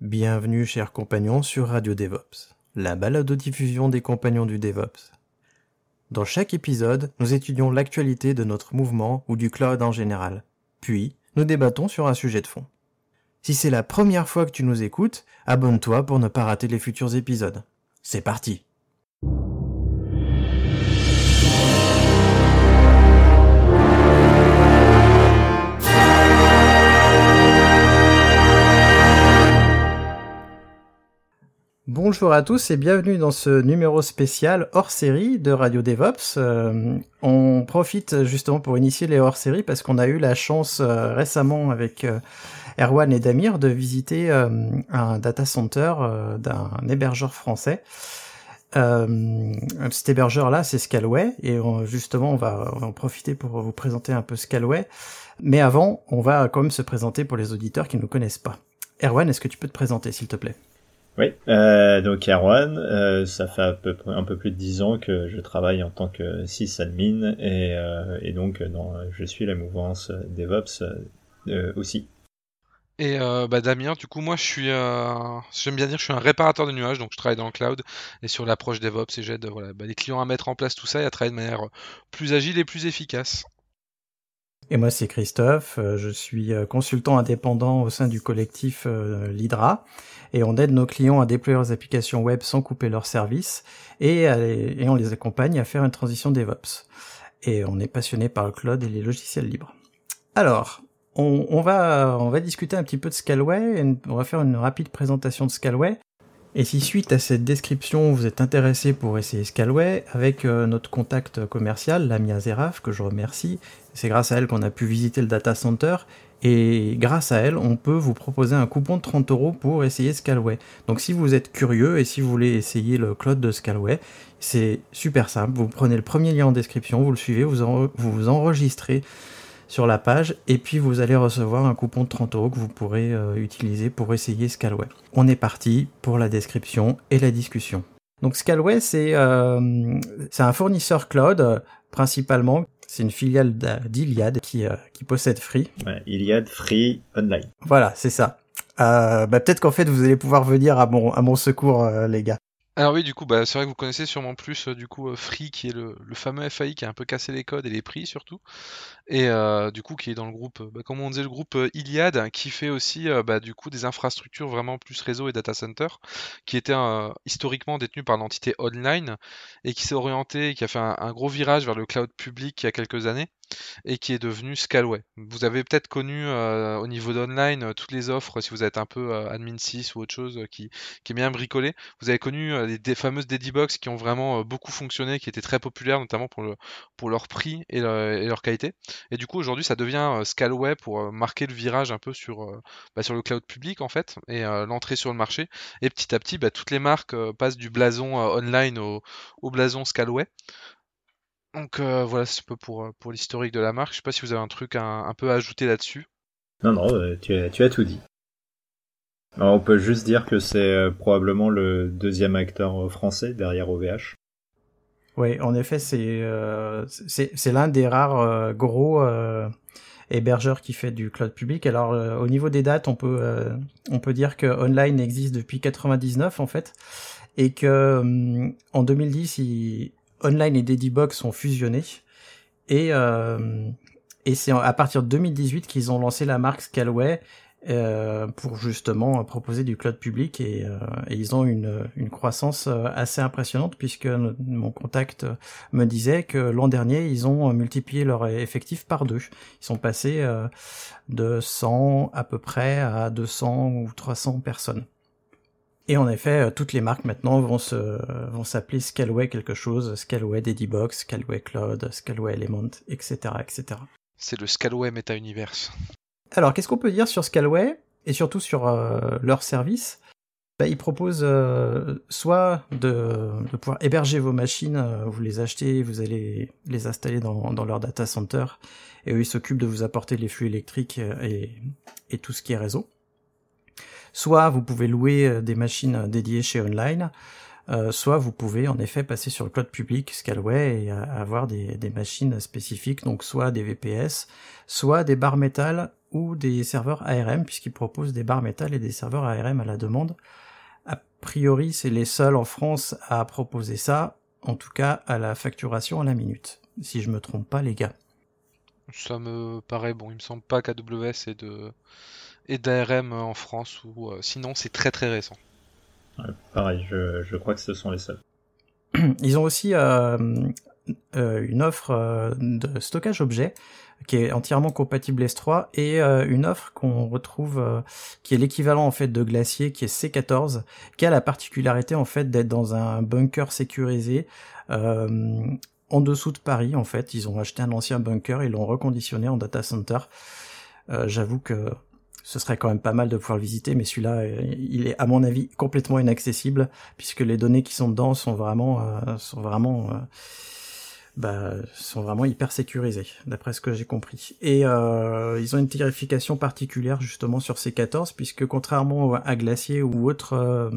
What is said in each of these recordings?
Bienvenue, chers compagnons, sur Radio DevOps, la balado-diffusion des compagnons du DevOps. Dans chaque épisode, nous étudions l'actualité de notre mouvement ou du cloud en général. Puis, nous débattons sur un sujet de fond. Si c'est la première fois que tu nous écoutes, abonne-toi pour ne pas rater les futurs épisodes. C'est parti Bonjour à tous et bienvenue dans ce numéro spécial hors série de Radio DevOps. Euh, on profite justement pour initier les hors séries parce qu'on a eu la chance euh, récemment avec euh, Erwan et Damir de visiter un data center d'un hébergeur français. cet hébergeur-là, c'est Scalway et justement on va, on va en profiter pour vous présenter un peu Scalway. Mais avant, on va quand même se présenter pour les auditeurs qui ne nous connaissent pas. Erwan, est-ce que tu peux te présenter s'il te plaît? Oui, euh, donc Erwan, euh, ça fait un peu, un peu plus de dix ans que je travaille en tant que sysadmin et, euh, et donc dans, je suis la mouvance DevOps euh, aussi. Et euh, bah Damien, du coup moi je suis, j'aime bien dire, je suis un réparateur de nuages, donc je travaille dans le cloud et sur l'approche DevOps et j'aide voilà, bah, les clients à mettre en place tout ça et à travailler de manière plus agile et plus efficace. Et moi, c'est Christophe. Je suis consultant indépendant au sein du collectif L'Hydra et on aide nos clients à déployer leurs applications web sans couper leurs services et, on les accompagne à faire une transition DevOps. Et on est passionné par le cloud et les logiciels libres. Alors, on, on, va, on va discuter un petit peu de Scalway, et on va faire une rapide présentation de Scalway. Et si suite à cette description vous êtes intéressé pour essayer Scalway, avec euh, notre contact commercial, Lamia Zeraf, que je remercie, c'est grâce à elle qu'on a pu visiter le data center et grâce à elle, on peut vous proposer un coupon de 30 euros pour essayer Scalway. Donc si vous êtes curieux et si vous voulez essayer le cloud de Scalway, c'est super simple. Vous prenez le premier lien en description, vous le suivez, vous vous, enregistrez sur la page et puis vous allez recevoir un coupon de 30 euros que vous pourrez euh, utiliser pour essayer Scalway. On est parti pour la description et la discussion. Donc Scalway, c'est euh, un fournisseur cloud principalement c'est une filiale d'Iliad qui, euh, qui possède Free. Ouais, Iliad Free Online. Voilà, c'est ça. Euh, bah, peut-être qu'en fait vous allez pouvoir venir à mon, à mon secours, euh, les gars. Alors oui, du coup, bah, c'est vrai que vous connaissez sûrement plus du coup Free, qui est le, fameux FAI qui a un peu cassé les codes et les prix surtout, et du coup qui est dans le groupe, bah, comme on disait, le groupe Iliad, qui fait aussi bah, du coup des infrastructures vraiment plus réseau et data center, qui était historiquement détenu par l'entité Online et qui s'est orienté, qui a fait un, gros virage vers le cloud public il y a quelques années et qui est devenu Scalway. Vous avez peut-être connu euh, au niveau d'online euh, toutes les offres, si vous êtes un peu euh, admin 6 ou autre chose qui, est bien bricolé. Vous avez connu les, des fameuses Dedibox qui ont vraiment beaucoup fonctionné, qui étaient très populaires, notamment pour, le, pour leur prix et, leur qualité. Et du coup, aujourd'hui, ça devient Scalway pour marquer le virage un peu sur, bah, sur le cloud public, en fait, et l'entrée sur le marché. Et petit à petit, bah, toutes les marques passent du blason online au blason Scalway. Donc euh, voilà, c'est un peu pour, euh, pour l'historique de la marque. Je sais pas si vous avez un truc un, peu à ajouter là-dessus. Non, non, euh, tu, as, tu as tout dit. on peut juste dire que c'est probablement le deuxième acteur français derrière OVH. Oui, en effet, c'est c'est l'un des rares gros hébergeurs qui fait du cloud public. Alors au niveau des dates, on peut on peut dire que Online existe depuis 99 en fait, et que en 2010 il Online et Dedibox sont fusionnés. Et, euh, et c'est à partir de 2018 qu'ils ont lancé la marque Scalway euh, pour justement proposer du cloud public et, euh, ils ont une, une, croissance assez impressionnante puisque mon contact me disait que l'an dernier ils ont multiplié leur effectif par deux. Ils sont passés de 100 à peu près à 200 ou 300 personnes. Et en effet, euh, toutes les marques maintenant vont se vont s'appeler Scalway quelque chose, Scalway Dedibox, Scalway Cloud, Scalway Element, etc., etc. C'est le Scalway Meta Universe. Alors, qu'est-ce qu'on peut dire sur Scalway et surtout sur leur service? Bah, ils proposent soit de, pouvoir héberger vos machines, vous les achetez, vous allez les installer dans, dans leur data center, et eux ils s'occupent de vous apporter les flux électriques et, et tout ce qui est réseau. Soit vous pouvez louer des machines dédiées chez Online, euh, soit vous pouvez en effet passer sur le cloud public Scalway et avoir des, machines spécifiques, donc soit des VPS, soit des barres métal ou des serveurs ARM, puisqu'ils proposent des barres métal et des serveurs ARM à la demande. A priori, c'est les seuls en France à proposer ça, en tout cas à la facturation à la minute, si je me trompe pas les gars. Ça me paraît bon, il me semble pas qu'AWS ait de et d'ARM en France, ou euh, sinon c'est très très récent. Pareil, je, crois que ce sont les seuls. Ils ont aussi euh, euh, une offre euh, de stockage objet qui est entièrement compatible S3 et une offre qu'on retrouve qui est l'équivalent en fait de Glacier qui est C14 qui a la particularité en fait d'être dans un bunker sécurisé en dessous de Paris en fait. Ils ont acheté un ancien bunker et l'ont reconditionné en data center. J'avoue que ce serait quand même pas mal de pouvoir le visiter, mais celui-là, euh, il est à mon avis complètement inaccessible puisque les données qui sont dedans sont vraiment, euh, sont vraiment euh, bah, sont vraiment hyper sécurisés, d'après ce que j'ai compris. Et euh, ils ont une tarification particulière justement sur ces 14, puisque contrairement à Glacier ou autres euh,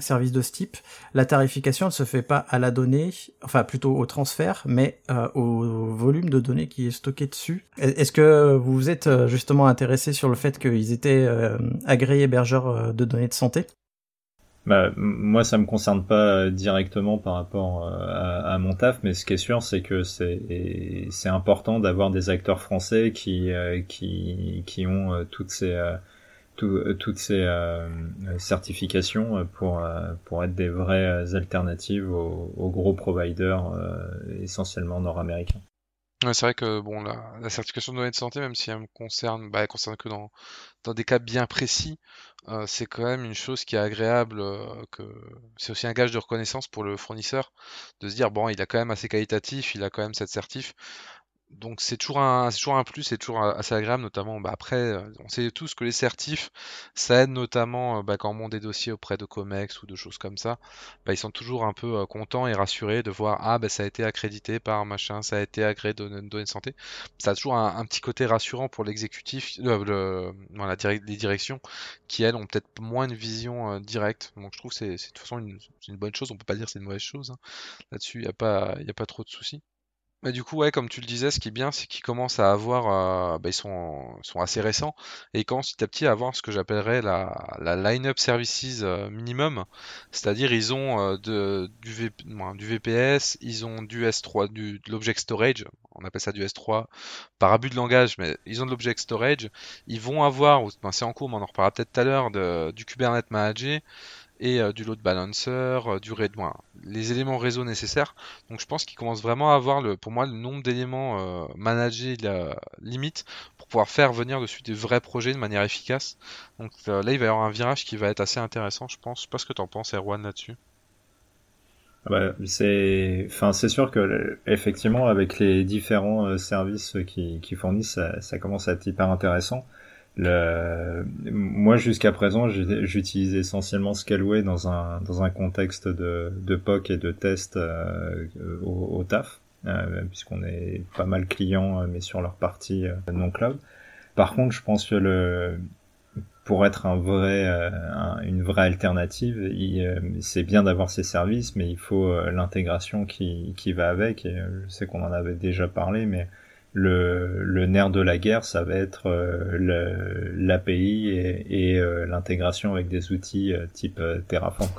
services de ce type, la tarification ne se fait pas à la donnée, enfin plutôt au transfert, mais euh, au volume de données qui est stocké dessus. Est-ce que vous vous êtes euh, justement intéressé sur le fait qu'ils étaient euh, agréés hébergeurs de données de santé? Bah, moi, ça me concerne pas directement par rapport euh, à, mon taf, mais ce qui est sûr, c'est que c'est important d'avoir des acteurs français qui euh, qui qui ont euh, toutes ces toutes ces certifications pour pour être des vraies alternatives aux, aux gros providers essentiellement nord-américains. Ouais, c'est vrai que bon, la, la, certification de données de santé, même si elle me concerne, bah, elle concerne que dans, dans des cas bien précis, euh, c'est quand même une chose qui est agréable, euh, que c'est aussi un gage de reconnaissance pour le fournisseur, de se dire bon, il a quand même assez qualitatif, il a quand même cette certif donc c'est toujours un c'est toujours un plus, c'est toujours assez agréable, notamment bah, après, euh, on sait tous que les certifs, ça aide notamment euh, bah, quand on monte des dossiers auprès de Comex ou de choses comme ça, bah, ils sont toujours un peu euh, contents et rassurés de voir ah bah ça a été accrédité par machin, ça a été agréé de données de santé. Ça a toujours un, petit côté rassurant pour l'exécutif, le, voilà, les directions qui elles ont peut-être moins une vision directe. Donc je trouve que c'est de toute façon une, bonne chose, on peut pas dire c'est une mauvaise chose. Hein. Là-dessus, il n'y a pas il a pas trop de soucis. Mais du coup, ouais, comme tu le disais, ce qui est bien, c'est qu'ils commencent à avoir, euh, bah, ils sont, sont assez récents, et ils commencent petit à petit à avoir ce que j'appellerais la, la line-up services euh, minimum, c'est-à-dire ils ont euh, de, du, du VPS, ils ont du S3, du, de l'object storage, on appelle ça du S3 par abus de langage, mais ils ont de l'object storage, ils vont avoir, ben, c'est en cours, mais on en reparlera peut-être tout à l'heure, du Kubernetes Manager, et euh, du load balancer, euh, du RAID, les éléments réseau nécessaires. Donc je pense qu'il commence vraiment à avoir pour moi le nombre d'éléments euh, managés la limite pour pouvoir faire venir dessus des vrais projets de manière efficace. Donc là il va y avoir un virage qui va être assez intéressant, je pense. Je sais pas ce que tu en penses, Erwan, là-dessus. Ah bah, c'est, enfin, sûr que effectivement, avec les différents services qui, qui fournissent, ça, commence à être hyper intéressant. Le... Moi, jusqu'à présent, j'utilise essentiellement Scalway dans un, dans un contexte de, de POC et de test euh, au, taf, euh, puisqu'on est pas mal clients, euh, mais sur leur partie non cloud. Par contre, je pense que le, pour être un vrai, une vraie alternative, c'est bien d'avoir ces services, mais il faut l'intégration qui, qui va avec. Et je sais qu'on en avait déjà parlé, mais le, nerf de la guerre, ça va être euh, l'API et, euh, l'intégration avec des outils euh, type Terraform.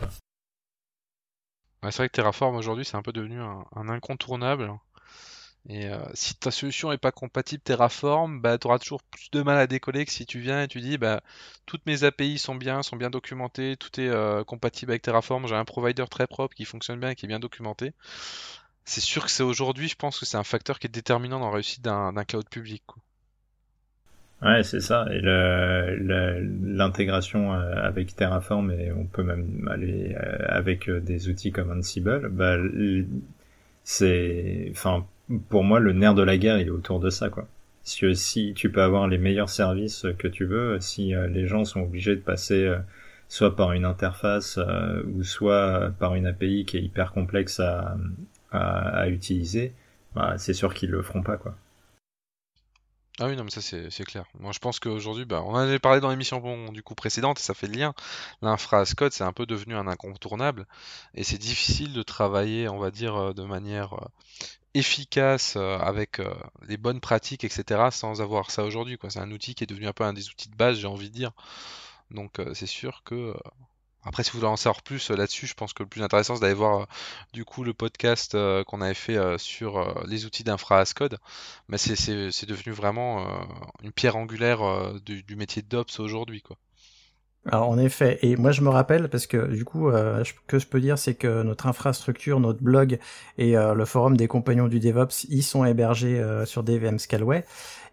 C'est vrai que Terraform aujourd'hui c'est un peu devenu un, incontournable. Et si ta solution n'est pas compatible Terraform, bah, tu auras toujours plus de mal à décoller que si tu viens et tu dis bah, toutes mes API sont bien, sont bien documentées, tout est compatible avec Terraform, j'ai un provider très propre qui fonctionne bien et qui est bien documenté c'est sûr que c'est aujourd'hui, je pense que c'est un facteur qui est déterminant dans la réussite d'un cloud public. Ouais, c'est ça. Et l'intégration euh, avec Terraform, et on peut même aller euh, avec euh, des outils comme Ansible, bah, c'est, enfin, pour moi, le nerf de la guerre, il est autour de ça, quoi. Parce que si tu peux avoir les meilleurs services que tu veux, si les gens sont obligés de passer soit par une interface ou soit par une API qui est hyper complexe à, à, utiliser, bah, c'est sûr qu'ils le feront pas quoi. Ah oui, non, mais ça c'est clair. Moi je pense qu'aujourd'hui, bah, on en avait parlé dans l'émission du coup précédente et ça fait le lien. L'infra code c'est un peu devenu un incontournable et c'est difficile de travailler, on va dire, euh, de manière euh, efficace euh, avec les bonnes pratiques, etc. sans avoir ça aujourd'hui. C'est un outil qui est devenu un peu un des outils de base, j'ai envie de dire. Donc c'est sûr que après, si vous voulez en savoir plus euh, là-dessus, je pense que le plus intéressant, c'est d'aller voir euh, du coup le podcast euh, qu'on avait fait sur les outils d'infra as code. Mais c'est devenu vraiment une pierre angulaire du, métier de DOPS aujourd'hui, quoi. Alors en effet, et moi je me rappelle parce que du coup, ce que je peux dire, c'est que notre infrastructure, notre blog et le forum des compagnons du DevOps, ils sont hébergés sur DVM Scalway.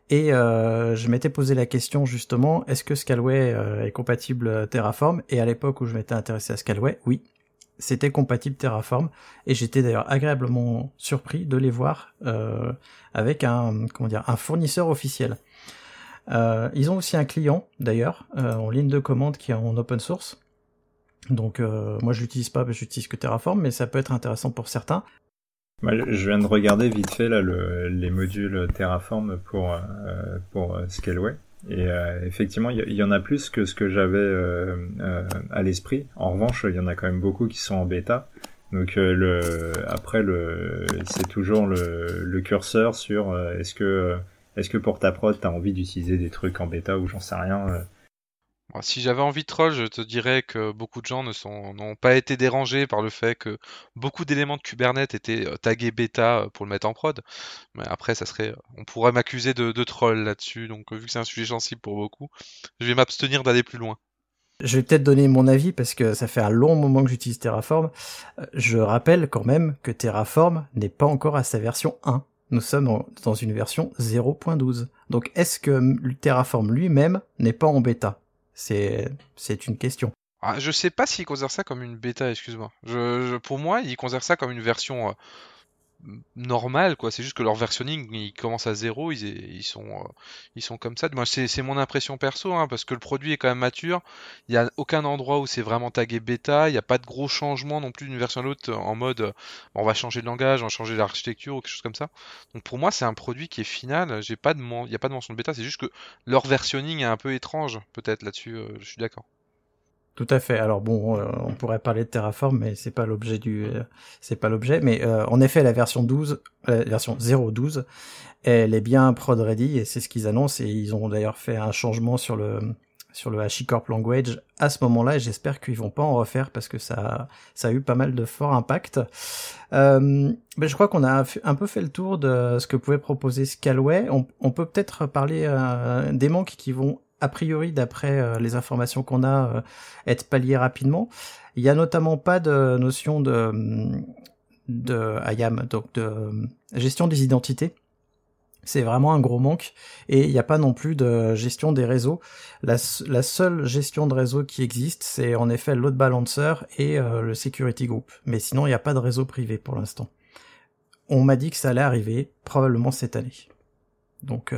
Et euh, je m'étais posé la question justement, est-ce que Scalway euh, est compatible Terraform? Et à l'époque où je m'étais intéressé à Scalway, oui, c'était compatible Terraform. Et j'étais d'ailleurs agréablement surpris de les voir euh, avec un comment dire un fournisseur officiel. ils ont aussi un client d'ailleurs en ligne de commande qui est en open source. Donc moi je l'utilise pas, j'utilise que Terraform, mais ça peut être intéressant pour certains je viens de regarder vite fait là le, les modules Terraform pour euh, pour euh, Scaleway et euh, effectivement il y, en a plus que ce que j'avais euh, à l'esprit. En revanche, il y en a quand même beaucoup qui sont en bêta. Donc le après le c'est toujours le, le curseur sur est-ce que est-ce que pour ta prod t'as envie d'utiliser des trucs en bêta ou j'en sais rien si j'avais envie de troll, je te dirais que beaucoup de gens n'ont pas été dérangés par le fait que beaucoup d'éléments de Kubernetes étaient euh, tagués bêta euh, pour le mettre en prod. Mais après, ça serait, on pourrait m'accuser de, troll là-dessus. Donc, vu que c'est un sujet sensible pour beaucoup, je vais m'abstenir d'aller plus loin. Je vais peut-être donner mon avis parce que ça fait un long moment que j'utilise Terraform. Euh, je rappelle quand même que Terraform n'est pas encore à sa version 1. Nous sommes dans une version 0.12. Donc est-ce que Terraform lui-même n'est pas en bêta? C'est, une question. Ah, je sais pas s'il considère ça comme une bêta, excuse-moi. Pour moi, il considère ça comme une version euh, normale, quoi. C'est juste que leur versionning, ils commencent à zéro, ils, sont, euh, ils sont comme ça. Moi, c'est, mon impression perso, hein, parce que le produit est quand même mature. Il y a aucun endroit où c'est vraiment tagué bêta. Il n'y a pas de gros changements non plus d'une version à l'autre en mode, on va changer de langage, on va changer l'architecture ou quelque chose comme ça. Donc pour moi, c'est un produit qui est final. J'ai pas de, il n'y a pas de mention de bêta. C'est juste que leur versionning est un peu étrange, peut-être là-dessus. Euh, je suis d'accord. Tout à fait. Alors bon, euh, on pourrait parler de Terraform, mais c'est pas l'objet du, euh, c'est pas l'objet. Mais euh, en effet, la version 12, la version 0.12, elle est bien prod ready et c'est ce qu'ils annoncent. Et ils ont d'ailleurs fait un changement sur le sur le HashiCorp Language à ce moment-là. Et j'espère qu'ils vont pas en refaire parce que ça ça a eu pas mal de fort impact. Euh, je crois qu'on a un peu fait le tour de ce que pouvait proposer Scalway. On, on peut peut-être parler des manques qui vont a priori, d'après euh, les informations qu'on a, euh, être pallié rapidement. Il y a notamment pas de notion de, IAM, donc de gestion des identités. C'est vraiment un gros manque. Et il n'y a pas non plus de gestion des réseaux. La, seule gestion de réseau qui existe, c'est en effet load balancer et euh, le security group. Mais sinon, il n'y a pas de réseau privé pour l'instant. On m'a dit que ça allait arriver probablement cette année. Donc,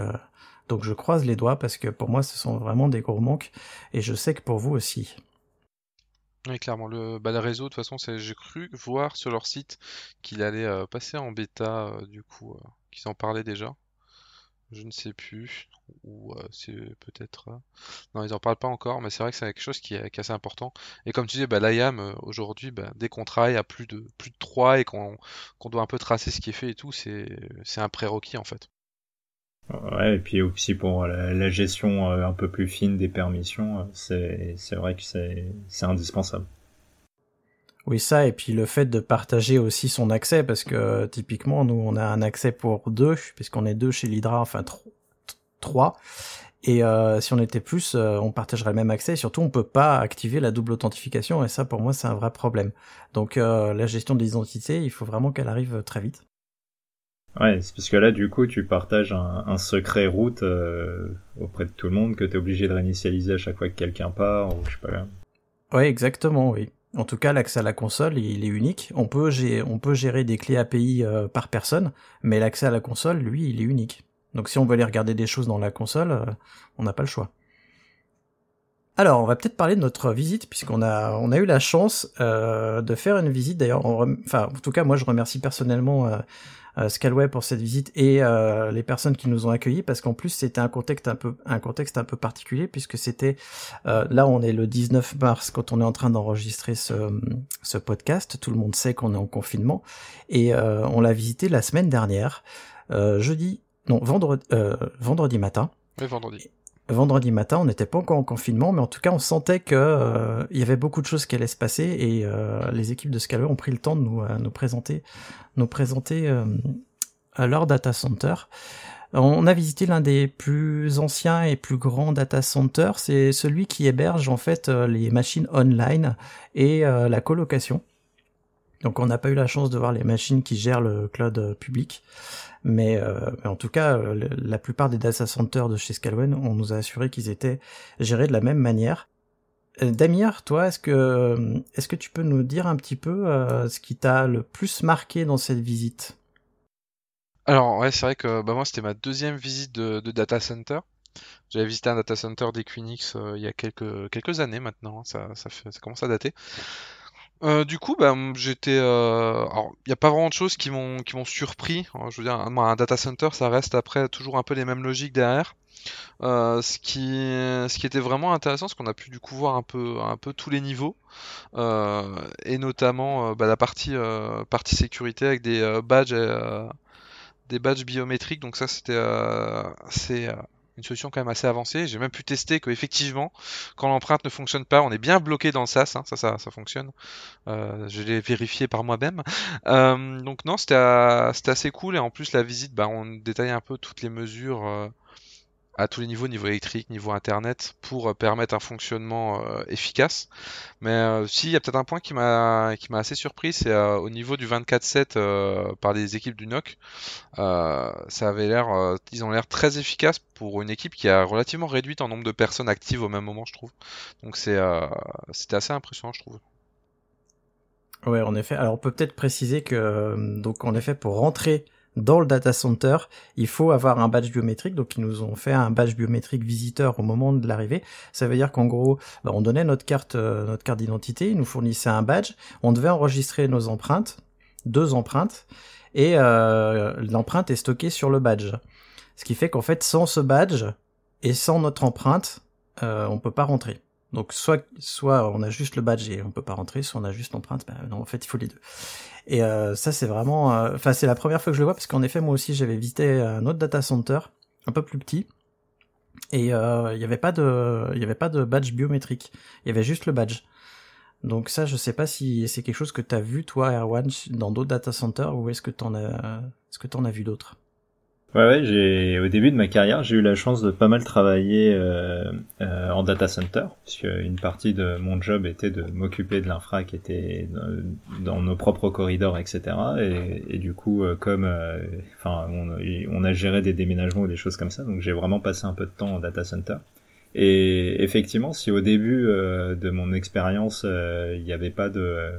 donc je croise les doigts parce que pour moi ce sont vraiment des gros manques et je sais que pour vous aussi. Oui, clairement. Le, bah, réseau, de toute façon, j'ai cru voir sur leur site qu'il allait euh, passer en bêta, euh, du coup, euh, qu'ils en parlaient déjà. Je ne sais plus. Ou c'est peut-être. Non, ils en parlent pas encore, mais c'est vrai que c'est quelque chose qui est, assez important. Et comme tu dis, bah, l'IAM, aujourd'hui, bah, dès qu'on travaille à plus de, plus de 3 et qu'on doit un peu tracer ce qui est fait et tout, c'est un prérequis en fait. Ouais, et puis aussi pour la, gestion euh, un peu plus fine des permissions, euh, c'est vrai que c'est indispensable. Oui, ça, et puis le fait de partager aussi son accès, parce que typiquement, nous, on a un accès pour deux, puisqu'on est deux chez l'Hydra, enfin trois. Et euh, si on était plus, on partagerait le même accès. surtout, on peut pas activer la double authentification, et ça, pour moi, c'est un vrai problème. Donc, la gestion des identités, il faut vraiment qu'elle arrive très vite. Ouais, c'est parce que là, du coup, tu partages un, secret route euh, auprès de tout le monde que tu es obligé de réinitialiser à chaque fois que quelqu'un part, ou je sais pas. Oui, exactement, oui. En tout cas, l'accès à la console, il est unique. On peut, gérer, on peut gérer des clés API euh, par personne, mais l'accès à la console, lui, il est unique. Donc si on veut aller regarder des choses dans la console, on n'a pas le choix. Alors, on va peut-être parler de notre visite puisqu'on a on a eu la chance de faire une visite. D'ailleurs, enfin, en tout cas, moi, je remercie personnellement euh, Scalway pour cette visite et euh, les personnes qui nous ont accueillis parce qu'en plus c'était un contexte un peu un contexte un peu particulier puisque c'était euh, là on est le 19 mars quand on est en train d'enregistrer ce, ce podcast. Tout le monde sait qu'on est en confinement. Et on l'a visité la semaine dernière jeudi non vendredi vendredi matin. Oui vendredi vendredi matin, on n'était pas encore en confinement, mais en tout cas, on sentait que euh, il y avait beaucoup de choses qui allaient se passer et euh, les équipes de Scalway ont pris le temps de nous, euh, présenter, nous présenter leur data center. On a visité l'un des plus anciens et plus grands data centers, c'est celui qui héberge en fait les machines online et la colocation. Donc on n'a pas eu la chance de voir les machines qui gèrent le cloud public. Mais, euh, en tout cas, euh, la plupart des data centers de chez Scalwen, on nous a assuré qu'ils étaient gérés de la même manière. Euh, Damir, toi, est-ce que est-ce que tu peux nous dire un petit peu ce qui t'a le plus marqué dans cette visite? Alors ouais, c'est vrai que bah, moi c'était ma deuxième visite de, data center. J'avais visité un data center d'Equinix il y a quelques années maintenant, hein. ça, ça, ça commence à dater. Euh, du coup, bah, j'étais. Euh... Alors, il n'y a pas vraiment de choses qui m'ont qui m'ont surpris. je veux dire, un, data center, ça reste après toujours un peu les mêmes logiques derrière. Euh, ce qui ce qui était vraiment intéressant, c'est qu'on a pu du coup voir un peu un peu tous les niveaux euh, et notamment bah, la partie partie sécurité avec des badges des badges biométriques. Donc ça, c'était c'est une solution quand même assez avancée. J'ai même pu tester que effectivement, quand l'empreinte ne fonctionne pas, on est bien bloqué dans le SAS. Hein. ça, ça, ça fonctionne. Euh, je l'ai vérifié par moi-même. Euh, donc non, c'était assez cool et en plus la visite, bah, on détaille un peu toutes les mesures. À tous les niveaux, niveau électrique, niveau internet, pour euh, permettre un fonctionnement euh, efficace. Mais euh, si, il y a peut-être un point qui m'a qui m'a assez surpris, c'est au niveau du 24/7 par les équipes du NOC. ça avait l'air, ils ont l'air très efficaces pour une équipe qui a relativement réduite en nombre de personnes actives au même moment, je trouve. Donc c'est c'était assez impressionnant, je trouve. Ouais, en effet. Alors on peut peut-être préciser que donc en effet pour rentrer dans le data center, il faut avoir un badge biométrique. Donc ils nous ont fait un badge biométrique visiteur au moment de l'arrivée. Ça veut dire qu'en gros, bah, on donnait notre carte, euh, notre carte d'identité, ils nous fournissaient un badge. On devait enregistrer nos empreintes, deux empreintes, et euh, l'empreinte est stockée sur le badge. Ce qui fait qu'en fait, sans ce badge et sans notre empreinte, euh, on peut pas rentrer. Donc soit soit on a juste le badge et on peut pas rentrer, soit on a juste l'empreinte. Ben non, en fait, il faut les deux. Et euh, ça, c'est vraiment, euh, enfin, c'est la première fois que je le vois parce qu'en effet, moi aussi, j'avais visité un autre data center, un peu plus petit, et euh, il n'y avait pas de, il y avait pas de badge biométrique. Il y avait juste le badge. Donc ça, je sais pas si c'est quelque chose que tu as vu toi, Erwan, dans d'autres data centers, ou est-ce que t'en as, est-ce que t'en as vu d'autres? Ouais, ouais, j'ai au début de ma carrière, j'ai eu la chance de pas mal travailler euh, euh, en data center, puisque une partie de mon job était de m'occuper de l'infra qui était dans, nos propres corridors, etc. Et, du coup, euh, comme, euh, enfin, on, a géré des déménagements ou des choses comme ça, donc j'ai vraiment passé un peu de temps en data center. Et effectivement, si au début euh, de mon expérience, il n'y avait pas de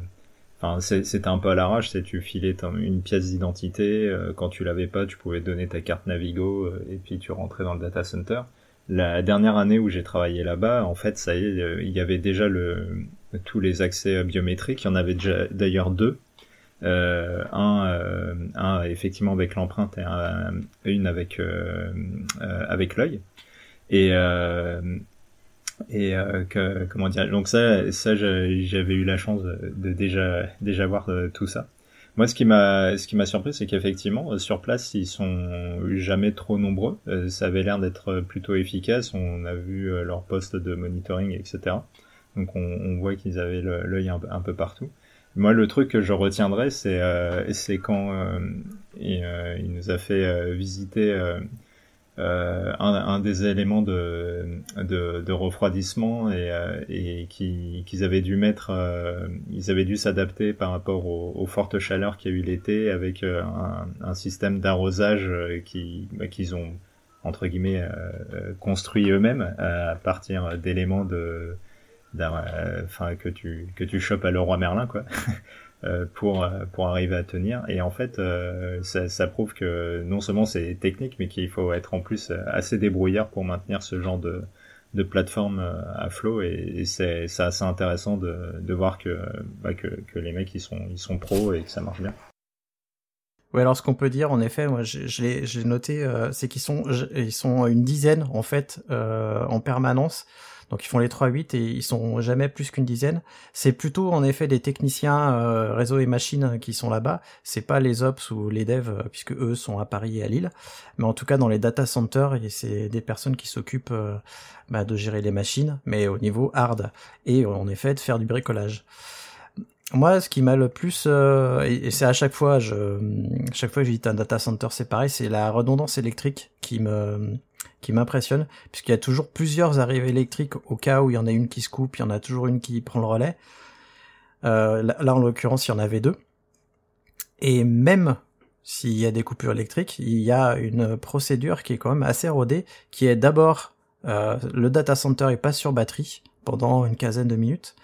Enfin, c'était un peu à l'arrache, c'est tu filais une pièce d'identité, euh, quand tu l'avais pas, tu pouvais donner ta carte Navigo euh, et puis tu rentrais dans le data center. La dernière année où j'ai travaillé là-bas, en fait, ça y est, euh, il y avait déjà le, tous les accès biométriques. Il y en avait déjà d'ailleurs deux. un, un effectivement avec l'empreinte et une avec avec l'œil. Et et euh, que, comment dire donc ça ça j'avais eu la chance de, déjà déjà voir euh, tout ça. Moi ce qui m'a ce qui m'a surpris c'est qu'effectivement euh, sur place ils sont jamais trop nombreux. Ça avait l'air d'être plutôt efficace. On a vu leur poste de monitoring etc donc on, voit qu'ils avaient l'œil un, peu partout. Moi le truc que je retiendrai c'est c'est quand il, il, nous a fait visiter euh, un, un, des éléments de, de, de refroidissement et, euh, et qu'ils avaient dû mettre, euh, ils avaient dû s'adapter par rapport aux, fortes chaleurs qu'il y a eu l'été avec un, un, système d'arrosage qui bah, qu'ils ont entre guillemets construit eux-mêmes à partir d'éléments de enfin que tu que tu chopes à Leroy Merlin quoi pour pour arriver à tenir. Et en fait, ça, ça, prouve que non seulement c'est technique, mais qu'il faut être en plus assez débrouillard pour maintenir ce genre de de plateforme à flot et, c'est assez intéressant de, de voir que, bah, que que les mecs ils sont ils sont pros et que ça marche bien. Oui, alors ce qu'on peut dire, en effet, moi, j'ai noté, euh, c'est qu'ils sont, ils sont une dizaine en fait euh, en permanence. Donc ils font les 3-8 et ils sont jamais plus qu'une dizaine. C'est plutôt en effet des techniciens euh, réseau et machines qui sont là-bas. C'est pas les ops ou les devs euh, puisque eux sont à Paris et à Lille. Mais en tout cas dans les data centers, c'est des personnes qui s'occupent bah, de gérer les machines, mais au niveau hard et en effet de faire du bricolage moi, ce qui m'a le plus, euh, et, c'est à chaque fois, je, chaque fois que j'édite un data center, c'est pareil, c'est la redondance électrique qui me, qui m'impressionne, puisqu'il y a toujours plusieurs arrivées électriques au cas où il y en a une qui se coupe, il y en a toujours une qui prend le relais. Euh, là, en l'occurrence, il y en avait deux. Et même s'il y a des coupures électriques, il y a une procédure qui est quand même assez rodée, qui est d'abord euh, le data center est pas sur batterie pendant une quinzaine de minutes.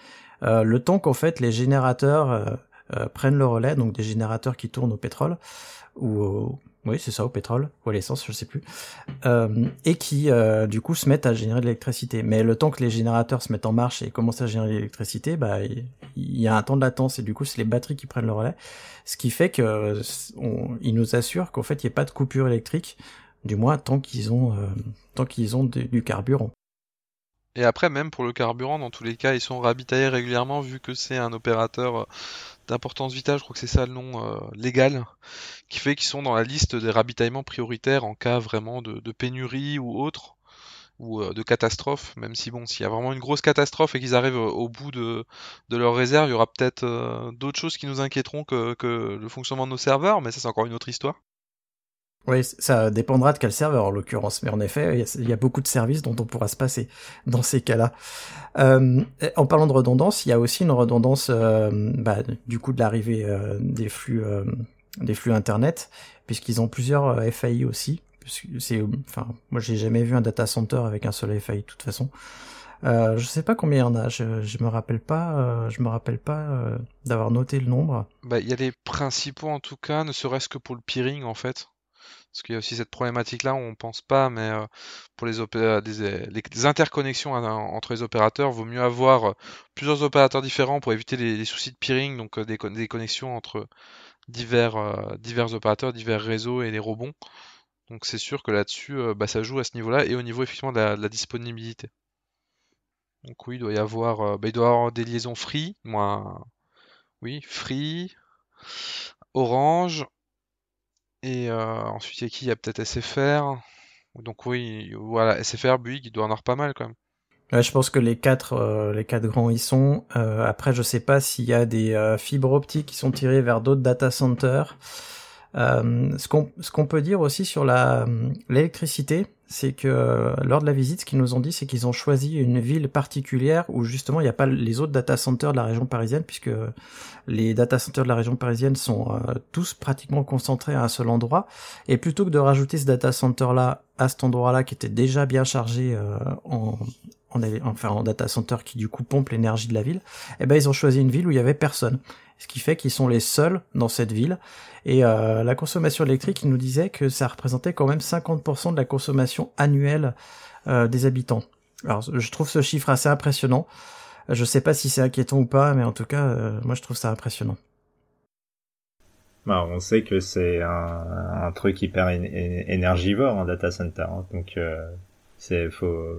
Euh, le temps qu'en fait les générateurs euh, prennent le relais, donc des générateurs qui tournent au pétrole ou oui c'est ça au pétrole ou à l'essence je sais plus. Et qui du coup se mettent à générer de l'électricité. Mais le temps que les générateurs se mettent en marche et commencent à générer de l'électricité bah il y, a un temps de latence et du coup c'est les batteries qui prennent le relais. Ce qui fait que ils nous assurent qu'en fait il n'y a pas de coupure électrique du moins tant qu'ils ont tant qu'ils ont du carburant. Et après, même pour le carburant, dans tous les cas, ils sont ravitaillés régulièrement vu que c'est un opérateur euh, d'importance vitale, je crois que c'est ça le nom euh, légal, qui fait qu'ils sont dans la liste des ravitaillements prioritaires en cas vraiment de, pénurie ou autre, ou euh, de catastrophe, même si bon, s'il y a vraiment une grosse catastrophe et qu'ils arrivent au bout de, leur réserve, il y aura peut-être d'autres choses qui nous inquiéteront que le fonctionnement de nos serveurs, mais ça c'est encore une autre histoire. Oui, ça dépendra de quel serveur en l'occurrence, mais en effet, il y, a beaucoup de services dont on pourra se passer dans ces cas-là. Euh, en parlant de redondance, il y a aussi une redondance euh, bah, du coup de l'arrivée euh, des flux des flux internet, puisqu'ils ont plusieurs FAI aussi. C'est, enfin, moi j'ai jamais vu un data center avec un seul FAI de toute façon. Euh, je sais pas combien il y en a, je, je me rappelle pas, je me rappelle pas d'avoir noté le nombre. Bah, il y a les principaux en tout cas, ne serait-ce que pour le peering en fait. Parce qu'il y a aussi cette problématique-là, on pense pas, mais euh, pour les, euh, les, interconnexions hein, entre les opérateurs, vaut mieux avoir euh, plusieurs opérateurs différents pour éviter les, soucis de peering, donc des, connexions entre divers, divers opérateurs, divers réseaux et les rebonds. Donc c'est sûr que là-dessus, bah, ça joue à ce niveau-là et au niveau effectivement de la, disponibilité. Donc oui, il doit y avoir, bah, il doit avoir des liaisons free, moi, oui, free, Orange, et euh, ensuite, il y a qui? Il y a peut-être SFR. Donc oui, voilà, SFR, Buick, il doit en avoir pas mal quand même. je pense que les quatre, euh, les quatre grands y sont. Euh, après, je sais pas s'il y a des fibres optiques qui sont tirées vers d'autres data centers. Ce qu'on ce qu'on peut dire aussi sur l'électricité, c'est que euh, lors de la visite, ce qu'ils nous ont dit, c'est qu'ils ont choisi une ville particulière où justement il n'y a pas les autres data centers de la région parisienne, puisque les data centers de la région parisienne sont euh, tous pratiquement concentrés à un seul endroit. Et plutôt que de rajouter ce data center là à cet endroit-là qui était déjà bien chargé euh, en, en, enfin en data center qui du coup pompe l'énergie de la ville, eh ben ils ont choisi une ville où il y avait personne ce qui fait qu'ils sont les seuls dans cette ville. Et euh, la consommation électrique, il nous disait que ça représentait quand même 50% de la consommation annuelle euh, des habitants. Alors je trouve ce chiffre assez impressionnant. Je sais pas si c'est inquiétant ou pas, mais en tout cas, euh, moi je trouve ça impressionnant. Bah, on sait que c'est un, truc hyper énergivore, un data center. Hein. donc c'est faut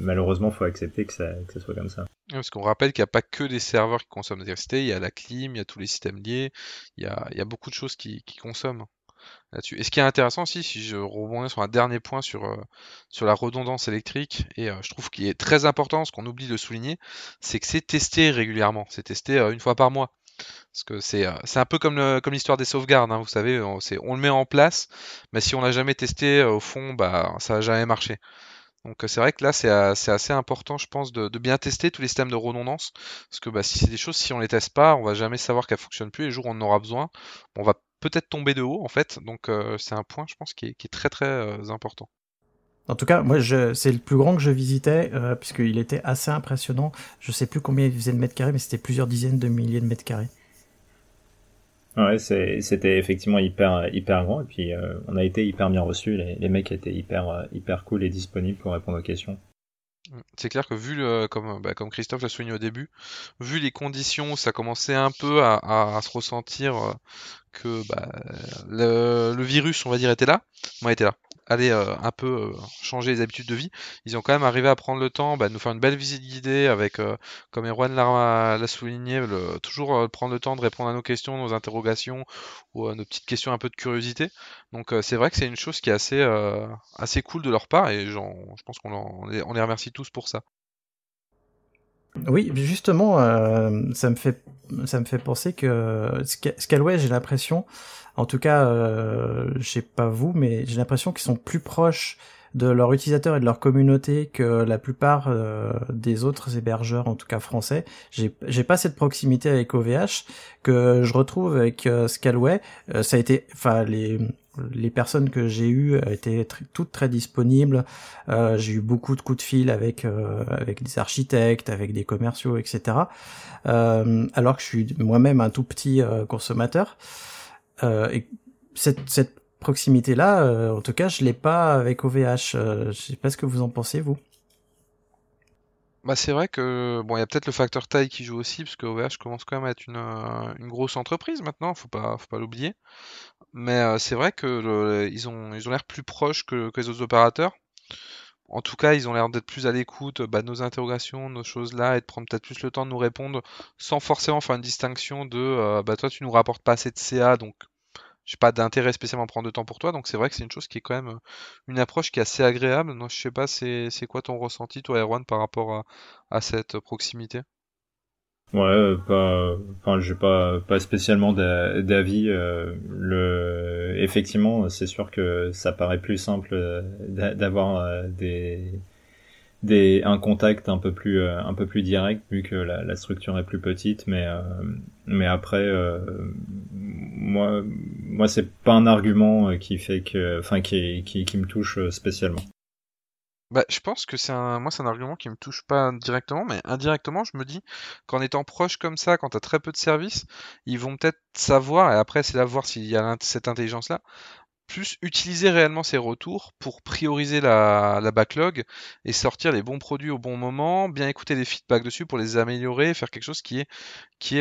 malheureusement faut accepter que ça, soit comme ça. Parce qu'on rappelle qu'il n'y a pas que des serveurs qui consomment l'électricité, il y a la clim, il y a tous les systèmes liés, il y a, beaucoup de choses qui, qui consomment là-dessus. Et ce qui est intéressant aussi, si je rebondis sur un dernier point sur, euh, sur la redondance électrique, et euh, je trouve qu'il est très important, ce qu'on oublie de souligner, c'est que c'est testé régulièrement, c'est testé euh, une fois par mois. Parce que c'est c'est un peu comme l'histoire des sauvegardes, hein, vous savez, on, le met en place, mais si on l'a jamais testé, au fond, bah ça n'a jamais marché. Donc c'est vrai que là c'est assez important je pense de, bien tester tous les systèmes de redondance parce que bah, si c'est des choses si on les teste pas on va jamais savoir qu'elles fonctionnent plus et le jour où on en aura besoin on va peut-être tomber de haut en fait donc euh, c'est un point je pense qui est, très très euh, important. En tout cas, moi, c'est le plus grand que je visitais, euh, puisqu'il était assez impressionnant. Je sais plus combien il faisait de mètres carrés, mais c'était plusieurs dizaines de milliers de mètres carrés. Ouais, c'était effectivement hyper hyper grand et puis on a été hyper bien reçus. Les, les mecs étaient hyper hyper cool et disponibles pour répondre aux questions. C'est clair que vu, comme, bah, comme Christophe l'a souligné au début, vu les conditions, ça commençait un peu à, se ressentir que bah, le, virus, on va dire, était là. Moi, était là aller euh, un peu euh, changer les habitudes de vie, ils ont quand même arrivé à prendre le temps bah, de nous faire une belle visite guidée avec, euh, comme Erwan l'a souligné, toujours prendre le temps de répondre à nos questions, nos interrogations ou à nos petites questions un peu de curiosité. Donc c'est vrai que c'est une chose qui est assez, assez cool de leur part et je pense qu'on les, on les remercie tous pour ça. Oui, justement, ça me fait ça me fait penser que Scalway, j'ai l'impression, en tout cas, euh, je sais pas vous, mais j'ai l'impression qu'ils sont plus proches de leurs utilisateurs et de leur communauté que la plupart euh, des autres hébergeurs, en tout cas français. J'ai, j'ai pas cette proximité avec OVH que je retrouve avec euh, Scalway. Euh, ça a été, enfin les les personnes que j'ai eues étaient toutes très disponibles. j'ai eu beaucoup de coups de fil avec avec des architectes, avec des commerciaux, etc. alors que je suis moi-même un tout petit consommateur. Euh, et cette, proximité-là, euh, en tout cas, je l'ai pas avec OVH. Euh, je sais pas ce que vous en pensez, vous. Bah c'est vrai que bon il y a peut-être le facteur taille qui joue aussi parce que OVH commence quand même à être une, une grosse entreprise maintenant faut pas faut pas l'oublier mais c'est vrai que ils ont ils ont l'air plus proches que, que, les autres opérateurs. En tout cas ils ont l'air d'être plus à l'écoute bah, de nos interrogations nos choses là et de prendre peut-être plus le temps de nous répondre sans forcément faire une distinction de bah toi tu nous rapportes pas assez de CA donc j'ai pas d'intérêt spécialement à prendre de temps pour toi, donc c'est vrai que c'est une chose qui est quand même euh, une approche qui est assez agréable. Non, je sais pas, c'est, quoi ton ressenti, toi, Erwan, par rapport à, cette proximité? Ouais, euh, pas, enfin, j'ai pas, pas spécialement d'avis. Euh, le, effectivement, c'est sûr que ça paraît plus simple d'avoir des, des, un contact un peu plus, un peu plus direct vu que la, structure est plus petite, mais, mais après, moi, moi, c'est pas un argument euh, qui fait que, enfin, qui, qui, qui me touche euh, spécialement. Bah, je pense que c'est un, moi, c'est un argument qui me touche pas directement, mais indirectement, je me dis qu'en étant proche comme ça, quand t'as très peu de services, ils vont peut-être savoir, et après, c'est à voir s'il y a cette intelligence-là, plus utiliser réellement ces retours pour prioriser la, backlog et sortir les bons produits au bon moment, bien écouter les feedbacks dessus pour les améliorer, faire quelque chose qui est,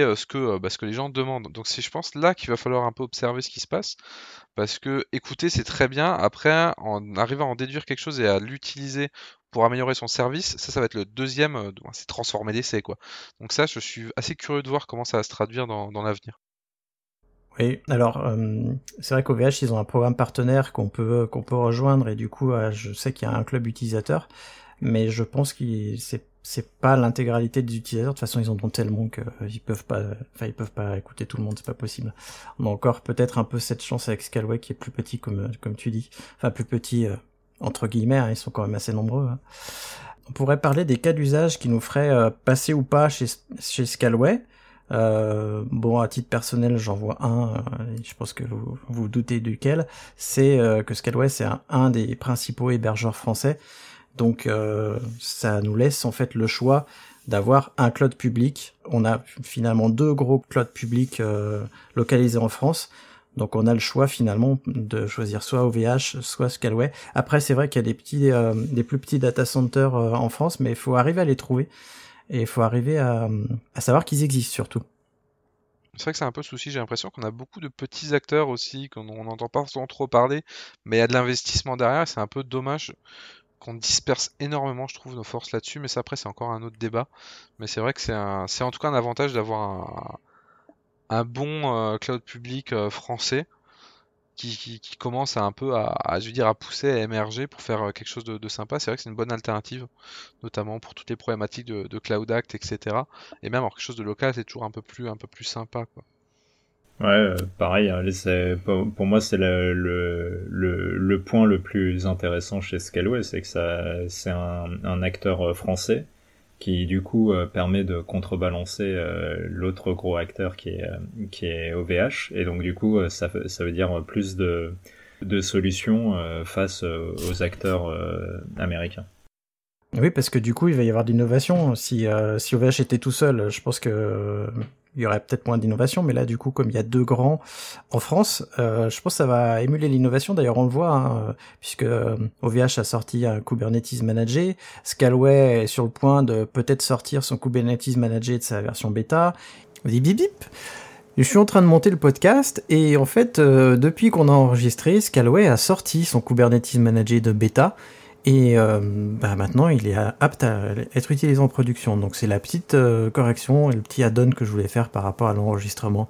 euh, ce, que, euh, bah, ce que les gens demandent. Donc c'est je pense là qu'il va falloir un peu observer ce qui se passe, parce que écouter c'est très bien, après en arrivant à en déduire quelque chose et à l'utiliser pour améliorer son service, ça ça va être le deuxième, euh, c'est transformer l'essai quoi. Donc ça je suis assez curieux de voir comment ça va se traduire dans l'avenir. Oui, alors euh, c'est vrai qu'OVH ils ont un programme partenaire qu'on peut qu'on peut rejoindre et du coup euh, je sais qu'il y a un club utilisateur, mais je pense que c'est c'est pas l'intégralité des utilisateurs. De toute façon, ils en ont tellement que euh, peuvent pas, peuvent pas écouter tout le monde, c'est pas possible. On a encore peut-être un peu cette chance avec Scalway qui est plus petit comme comme tu dis, enfin plus petit entre guillemets, hein, ils sont quand même assez nombreux. Hein. On pourrait parler des cas d'usage qui nous feraient passer ou pas chez chez Scalway. Euh, bon, à titre personnel, j'en vois un, euh, je pense que vous vous doutez duquel, c'est euh, que Scalway, c'est un, des principaux hébergeurs français. Donc ça nous laisse en fait le choix d'avoir un cloud public. On a finalement deux gros clouds publics localisés en France. Donc on a le choix finalement de choisir soit OVH, soit Scalway. Après c'est vrai qu'il y a des petits, des plus petits data centers en France, mais il faut arriver à les trouver. Et il faut arriver à, savoir qu'ils existent surtout. C'est vrai que c'est un peu souci, j'ai l'impression qu'on a beaucoup de petits acteurs aussi, qu'on n'entend pas trop parler, mais il y a de l'investissement derrière, c'est un peu dommage qu'on disperse énormément, je trouve, nos forces là-dessus, mais ça après c'est encore un autre débat. Mais c'est vrai que c'est en tout cas un avantage d'avoir un, bon euh, cloud public euh, français qui, commence à un peu à, je dire, à pousser, à émerger pour faire euh, quelque chose de, sympa. C'est vrai que c'est une bonne alternative, notamment pour toutes les problématiques de, Cloud Act, etc. Et même avoir quelque chose de local, c'est toujours un peu plus, un peu plus sympa. Quoi. Ouais, euh, pareil, hein, pour moi c'est le, point le plus intéressant chez Scaleway, c'est que c'est un, un acteur euh, français qui du coup euh, permet de contrebalancer euh, l'autre gros acteur qui est, euh, qui est OVH. Et donc du coup, ça, ça veut dire plus de, de solutions face aux acteurs américains. Oui, parce que du coup, il va y avoir d'innovation. Si, si OVH était tout seul, je pense que il y aurait peut-être moins d'innovation. Mais là, du coup, comme il y a deux grands en France, euh, je pense que ça va émuler l'innovation. D'ailleurs, on le voit, hein, puisque OVH a sorti un Kubernetes Manager. Scalway est sur le point de peut-être sortir son Kubernetes Manager de sa version bêta. Bip, bip. Je suis en train de monter le podcast et en fait, depuis qu'on a enregistré, Scalway a sorti son Kubernetes Manager de bêta et euh, bah maintenant, il est apte à être utilisé en production. Donc c'est la petite euh, correction et le petit add-on que je voulais faire par rapport à l'enregistrement.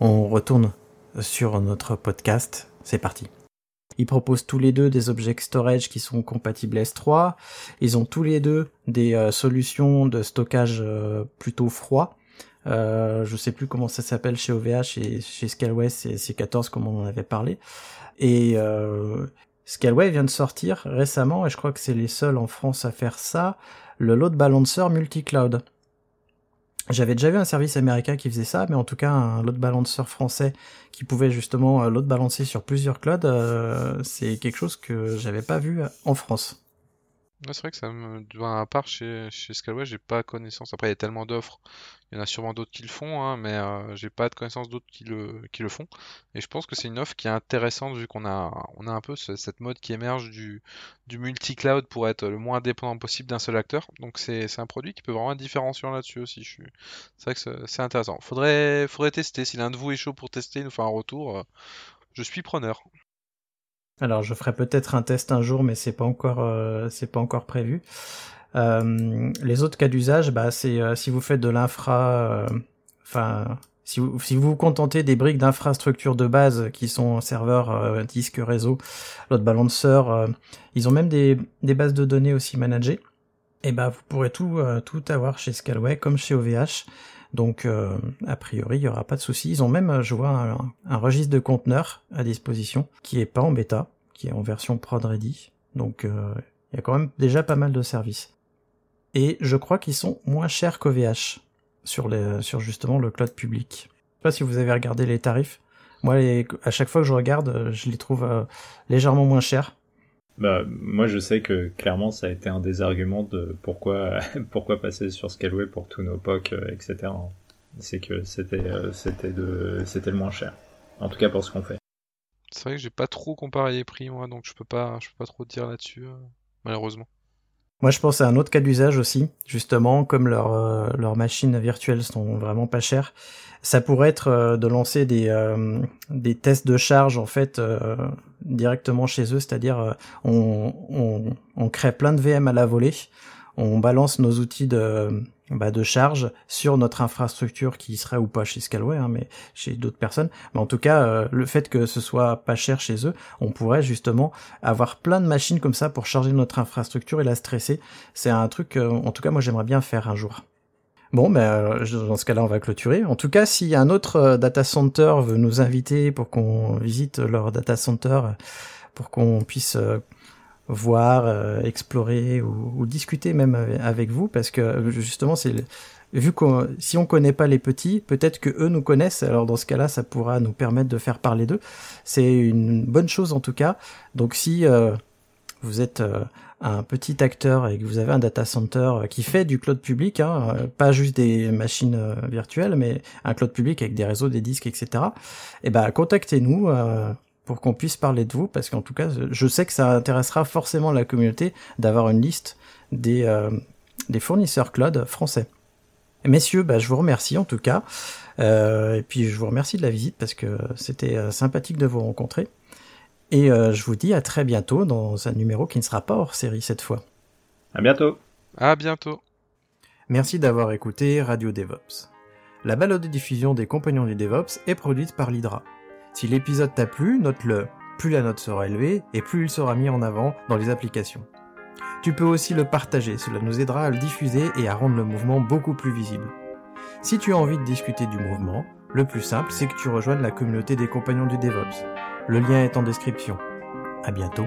On retourne sur notre podcast. C'est parti. Ils proposent tous les deux des object storage qui sont compatibles S3. Ils ont tous les deux des euh, solutions de stockage plutôt froid. Euh, je sais plus comment ça s'appelle chez OVH et chez Scaleway, c'est C14 comme on en avait parlé. Et euh, Scaleway vient de sortir récemment, et je crois que c'est les seuls en France à faire ça, le load balancer multi-cloud. J'avais déjà vu un service américain qui faisait ça, mais en tout cas un load balancer français qui pouvait justement euh, load balancer sur plusieurs clouds, euh, c'est quelque chose que j'avais pas vu en France c'est vrai que ça me. à part chez, chez Scalway, j'ai pas connaissance. Après, il y a tellement d'offres. Il y en a sûrement d'autres qui le font, hein, mais euh, j'ai pas de connaissance d'autres qui le, qui le font. Et je pense que c'est une offre qui est intéressante vu qu'on a, on a un peu cette mode qui émerge du, du multi-cloud pour être le moins dépendant possible d'un seul acteur. Donc c'est un produit qui peut vraiment être différenciant là-dessus aussi. C'est vrai que c'est intéressant. Faudrait, faudrait tester. Si l'un de vous est chaud pour tester, nous faire un retour, euh, je suis preneur. Alors je ferai peut-être un test un jour, mais c'est pas encore euh, c'est pas encore prévu. Euh, les autres cas d'usage, bah c'est euh, si vous faites de l'infra, enfin si vous, si vous vous contentez des briques d'infrastructure de base qui sont serveurs, disques, réseau, load balancer, ils ont même des, des bases de données aussi managées. Et bah vous pourrez tout tout avoir chez Scalway comme chez OVH. Donc, euh, a priori, il n'y aura pas de souci. Ils ont même, je vois, un, registre de conteneurs à disposition qui est pas en bêta, qui est en version prod ready. Donc, euh, il y a quand même déjà pas mal de services. Et je crois qu'ils sont moins chers qu'OVH sur, les, sur justement le cloud public. Je sais pas si vous avez regardé les tarifs. Moi, à chaque fois que je regarde, je les trouve euh, légèrement moins chers. Bah, moi, je sais que clairement, ça a été un des arguments de pourquoi, pourquoi passer sur Scalway pour tous nos POC, euh, etc. C'est que c'était, euh, c'était de, c'était le moins cher. En tout cas, pour ce qu'on fait. C'est vrai que j'ai pas trop comparé les prix, moi, donc je peux pas, je peux pas trop dire là-dessus, euh, malheureusement. Moi, je pense à un autre cas d'usage aussi, justement, comme leurs leurs machines virtuelles sont vraiment pas chères. Ça pourrait être euh, de lancer des, euh, des tests de charge en fait euh, directement chez eux, c'est-à-dire on, crée plein de VM à la volée, on balance nos outils de, bah, de charge sur notre infrastructure qui serait ou pas chez Scalway, hein, mais chez d'autres personnes. Mais en tout cas, le fait que ce soit pas cher chez eux, on pourrait justement avoir plein de machines comme ça pour charger notre infrastructure et la stresser. C'est un truc, en tout cas, moi j'aimerais bien faire un jour. Bon, ben, euh, dans ce cas-là, on va clôturer. En tout cas, a un autre euh, data center veut nous inviter pour qu'on visite leur data center, pour qu'on puisse euh, voir, explorer ou, discuter même avec vous, parce que justement, c'est vu qu'on si on connaît pas les petits, peut-être que eux nous connaissent. Alors dans ce cas-là, ça pourra nous permettre de faire parler d'eux. C'est une bonne chose en tout cas. Donc si vous êtes un petit acteur et que vous avez un data center qui fait du cloud public, hein, euh, pas juste des machines euh, virtuelles, mais un cloud public avec des réseaux, des disques, etc. Et eh ben contactez-nous euh, pour qu'on puisse parler de vous, parce qu'en tout cas, je sais que ça intéressera forcément la communauté d'avoir une liste des des fournisseurs cloud français. Messieurs, bah, je vous remercie en tout cas. et puis je vous remercie de la visite parce que c'était sympathique de vous rencontrer. Et euh, je vous dis à très bientôt dans un numéro qui ne sera pas hors série cette fois. À bientôt. À bientôt. Merci d'avoir écouté Radio DevOps. La balade de diffusion des compagnons du DevOps est produite par l'Hydra. Si l'épisode t'a plu, note-le. Plus la note sera élevée et plus il sera mis en avant dans les applications. Tu peux aussi le partager, cela nous aidera à le diffuser et à rendre le mouvement beaucoup plus visible. Si tu as envie de discuter du mouvement, le plus simple c'est que tu rejoignes la communauté des compagnons du DevOps. Le lien est en description. À bientôt.